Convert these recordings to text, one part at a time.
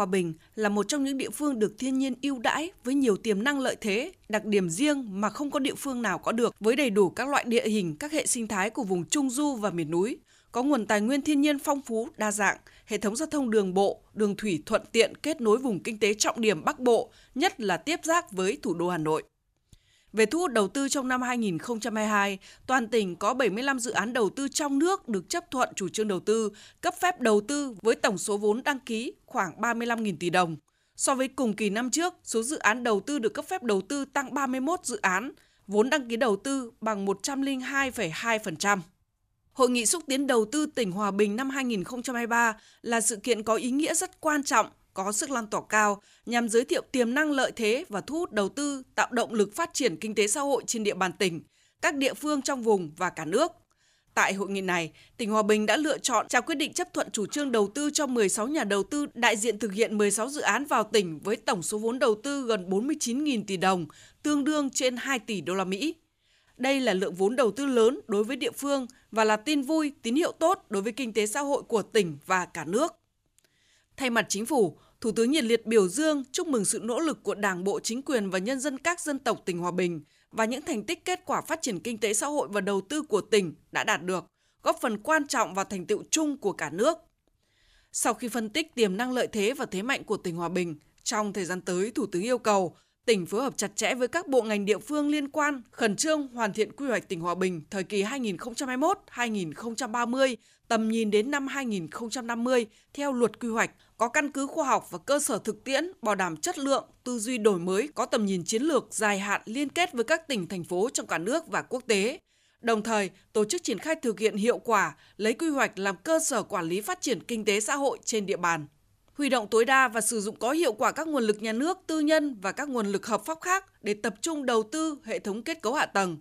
Hòa Bình là một trong những địa phương được thiên nhiên ưu đãi với nhiều tiềm năng lợi thế, đặc điểm riêng mà không có địa phương nào có được với đầy đủ các loại địa hình, các hệ sinh thái của vùng Trung Du và miền núi, có nguồn tài nguyên thiên nhiên phong phú, đa dạng, hệ thống giao thông đường bộ, đường thủy thuận tiện kết nối vùng kinh tế trọng điểm Bắc Bộ, nhất là tiếp giáp với thủ đô Hà Nội. Về thu hút đầu tư trong năm 2022, toàn tỉnh có 75 dự án đầu tư trong nước được chấp thuận chủ trương đầu tư, cấp phép đầu tư với tổng số vốn đăng ký khoảng 35.000 tỷ đồng. So với cùng kỳ năm trước, số dự án đầu tư được cấp phép đầu tư tăng 31 dự án, vốn đăng ký đầu tư bằng 102,2%. Hội nghị xúc tiến đầu tư tỉnh Hòa Bình năm 2023 là sự kiện có ý nghĩa rất quan trọng có sức lan tỏa cao nhằm giới thiệu tiềm năng lợi thế và thu hút đầu tư, tạo động lực phát triển kinh tế xã hội trên địa bàn tỉnh, các địa phương trong vùng và cả nước. Tại hội nghị này, tỉnh Hòa Bình đã lựa chọn trao quyết định chấp thuận chủ trương đầu tư cho 16 nhà đầu tư đại diện thực hiện 16 dự án vào tỉnh với tổng số vốn đầu tư gần 49.000 tỷ đồng, tương đương trên 2 tỷ đô la Mỹ. Đây là lượng vốn đầu tư lớn đối với địa phương và là tin vui, tín hiệu tốt đối với kinh tế xã hội của tỉnh và cả nước. Thay mặt chính phủ, Thủ tướng nhiệt liệt biểu dương chúc mừng sự nỗ lực của Đảng bộ, chính quyền và nhân dân các dân tộc tỉnh Hòa Bình và những thành tích kết quả phát triển kinh tế xã hội và đầu tư của tỉnh đã đạt được, góp phần quan trọng vào thành tựu chung của cả nước. Sau khi phân tích tiềm năng lợi thế và thế mạnh của tỉnh Hòa Bình, trong thời gian tới, Thủ tướng yêu cầu tỉnh phối hợp chặt chẽ với các bộ ngành địa phương liên quan, khẩn trương hoàn thiện quy hoạch tỉnh Hòa Bình thời kỳ 2021-2030, tầm nhìn đến năm 2050 theo luật quy hoạch, có căn cứ khoa học và cơ sở thực tiễn, bảo đảm chất lượng, tư duy đổi mới, có tầm nhìn chiến lược dài hạn liên kết với các tỉnh, thành phố trong cả nước và quốc tế. Đồng thời, tổ chức triển khai thực hiện hiệu quả, lấy quy hoạch làm cơ sở quản lý phát triển kinh tế xã hội trên địa bàn huy động tối đa và sử dụng có hiệu quả các nguồn lực nhà nước, tư nhân và các nguồn lực hợp pháp khác để tập trung đầu tư hệ thống kết cấu hạ tầng.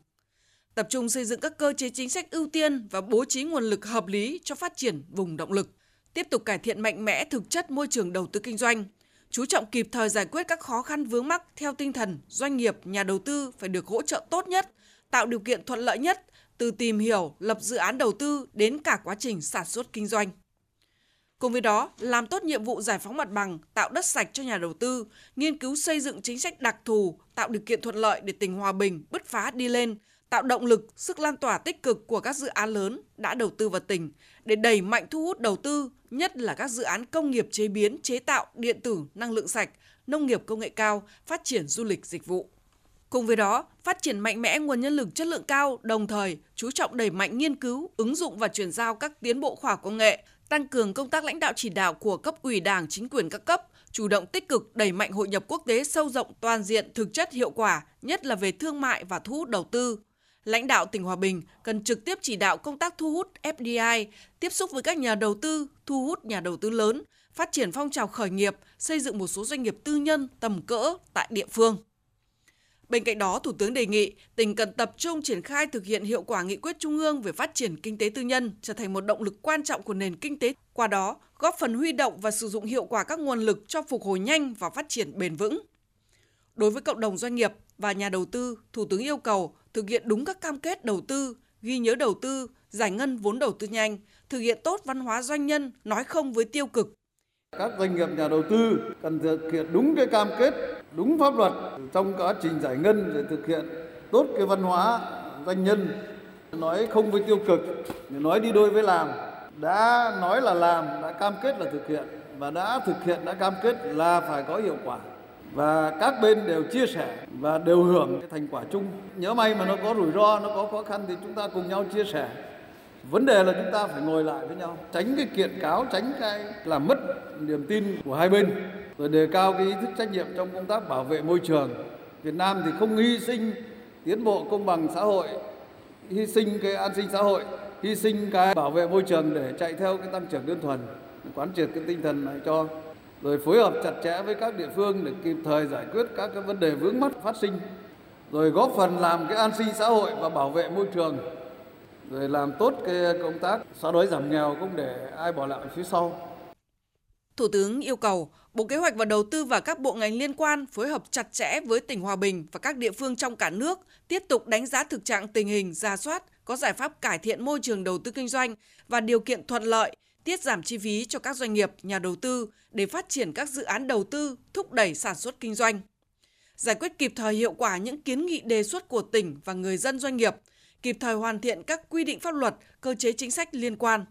Tập trung xây dựng các cơ chế chính sách ưu tiên và bố trí nguồn lực hợp lý cho phát triển vùng động lực. Tiếp tục cải thiện mạnh mẽ thực chất môi trường đầu tư kinh doanh, chú trọng kịp thời giải quyết các khó khăn vướng mắc theo tinh thần doanh nghiệp, nhà đầu tư phải được hỗ trợ tốt nhất, tạo điều kiện thuận lợi nhất từ tìm hiểu, lập dự án đầu tư đến cả quá trình sản xuất kinh doanh. Cùng với đó, làm tốt nhiệm vụ giải phóng mặt bằng, tạo đất sạch cho nhà đầu tư, nghiên cứu xây dựng chính sách đặc thù, tạo điều kiện thuận lợi để tỉnh Hòa Bình bứt phá đi lên, tạo động lực, sức lan tỏa tích cực của các dự án lớn đã đầu tư vào tỉnh để đẩy mạnh thu hút đầu tư, nhất là các dự án công nghiệp chế biến, chế tạo, điện tử, năng lượng sạch, nông nghiệp công nghệ cao, phát triển du lịch dịch vụ. Cùng với đó, phát triển mạnh mẽ nguồn nhân lực chất lượng cao, đồng thời chú trọng đẩy mạnh nghiên cứu, ứng dụng và chuyển giao các tiến bộ khoa học công nghệ, tăng cường công tác lãnh đạo chỉ đạo của cấp ủy Đảng, chính quyền các cấp, chủ động tích cực đẩy mạnh hội nhập quốc tế sâu rộng toàn diện thực chất hiệu quả, nhất là về thương mại và thu hút đầu tư. Lãnh đạo tỉnh Hòa Bình cần trực tiếp chỉ đạo công tác thu hút FDI, tiếp xúc với các nhà đầu tư, thu hút nhà đầu tư lớn, phát triển phong trào khởi nghiệp, xây dựng một số doanh nghiệp tư nhân tầm cỡ tại địa phương. Bên cạnh đó, Thủ tướng đề nghị tỉnh cần tập trung triển khai thực hiện hiệu quả nghị quyết Trung ương về phát triển kinh tế tư nhân trở thành một động lực quan trọng của nền kinh tế, qua đó góp phần huy động và sử dụng hiệu quả các nguồn lực cho phục hồi nhanh và phát triển bền vững. Đối với cộng đồng doanh nghiệp và nhà đầu tư, Thủ tướng yêu cầu thực hiện đúng các cam kết đầu tư, ghi nhớ đầu tư, giải ngân vốn đầu tư nhanh, thực hiện tốt văn hóa doanh nhân, nói không với tiêu cực, các doanh nghiệp nhà đầu tư cần thực hiện đúng cái cam kết, đúng pháp luật trong quá trình giải ngân để thực hiện tốt cái văn hóa doanh nhân. Nói không với tiêu cực, nói đi đôi với làm. Đã nói là làm, đã cam kết là thực hiện và đã thực hiện đã cam kết là phải có hiệu quả và các bên đều chia sẻ và đều hưởng cái thành quả chung. Nhớ may mà nó có rủi ro, nó có khó khăn thì chúng ta cùng nhau chia sẻ vấn đề là chúng ta phải ngồi lại với nhau tránh cái kiện cáo tránh cái làm mất niềm tin của hai bên rồi đề cao cái ý thức trách nhiệm trong công tác bảo vệ môi trường. Việt Nam thì không hy sinh tiến bộ công bằng xã hội, hy sinh cái an sinh xã hội, hy sinh cái bảo vệ môi trường để chạy theo cái tăng trưởng đơn thuần, quán triệt cái tinh thần này cho. Rồi phối hợp chặt chẽ với các địa phương để kịp thời giải quyết các cái vấn đề vướng mắc phát sinh. Rồi góp phần làm cái an sinh xã hội và bảo vệ môi trường. Rồi làm tốt cái công tác xóa đói giảm nghèo không để ai bỏ lại phía sau. Thủ tướng yêu cầu Bộ Kế hoạch và Đầu tư và các bộ ngành liên quan phối hợp chặt chẽ với tỉnh Hòa Bình và các địa phương trong cả nước, tiếp tục đánh giá thực trạng tình hình, ra soát, có giải pháp cải thiện môi trường đầu tư kinh doanh và điều kiện thuận lợi tiết giảm chi phí cho các doanh nghiệp, nhà đầu tư để phát triển các dự án đầu tư, thúc đẩy sản xuất kinh doanh. Giải quyết kịp thời hiệu quả những kiến nghị đề xuất của tỉnh và người dân doanh nghiệp, kịp thời hoàn thiện các quy định pháp luật, cơ chế chính sách liên quan.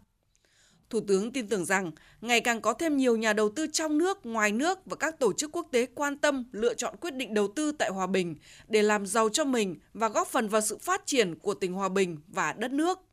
Thủ tướng tin tưởng rằng ngày càng có thêm nhiều nhà đầu tư trong nước, ngoài nước và các tổ chức quốc tế quan tâm lựa chọn quyết định đầu tư tại Hòa Bình để làm giàu cho mình và góp phần vào sự phát triển của tỉnh Hòa Bình và đất nước.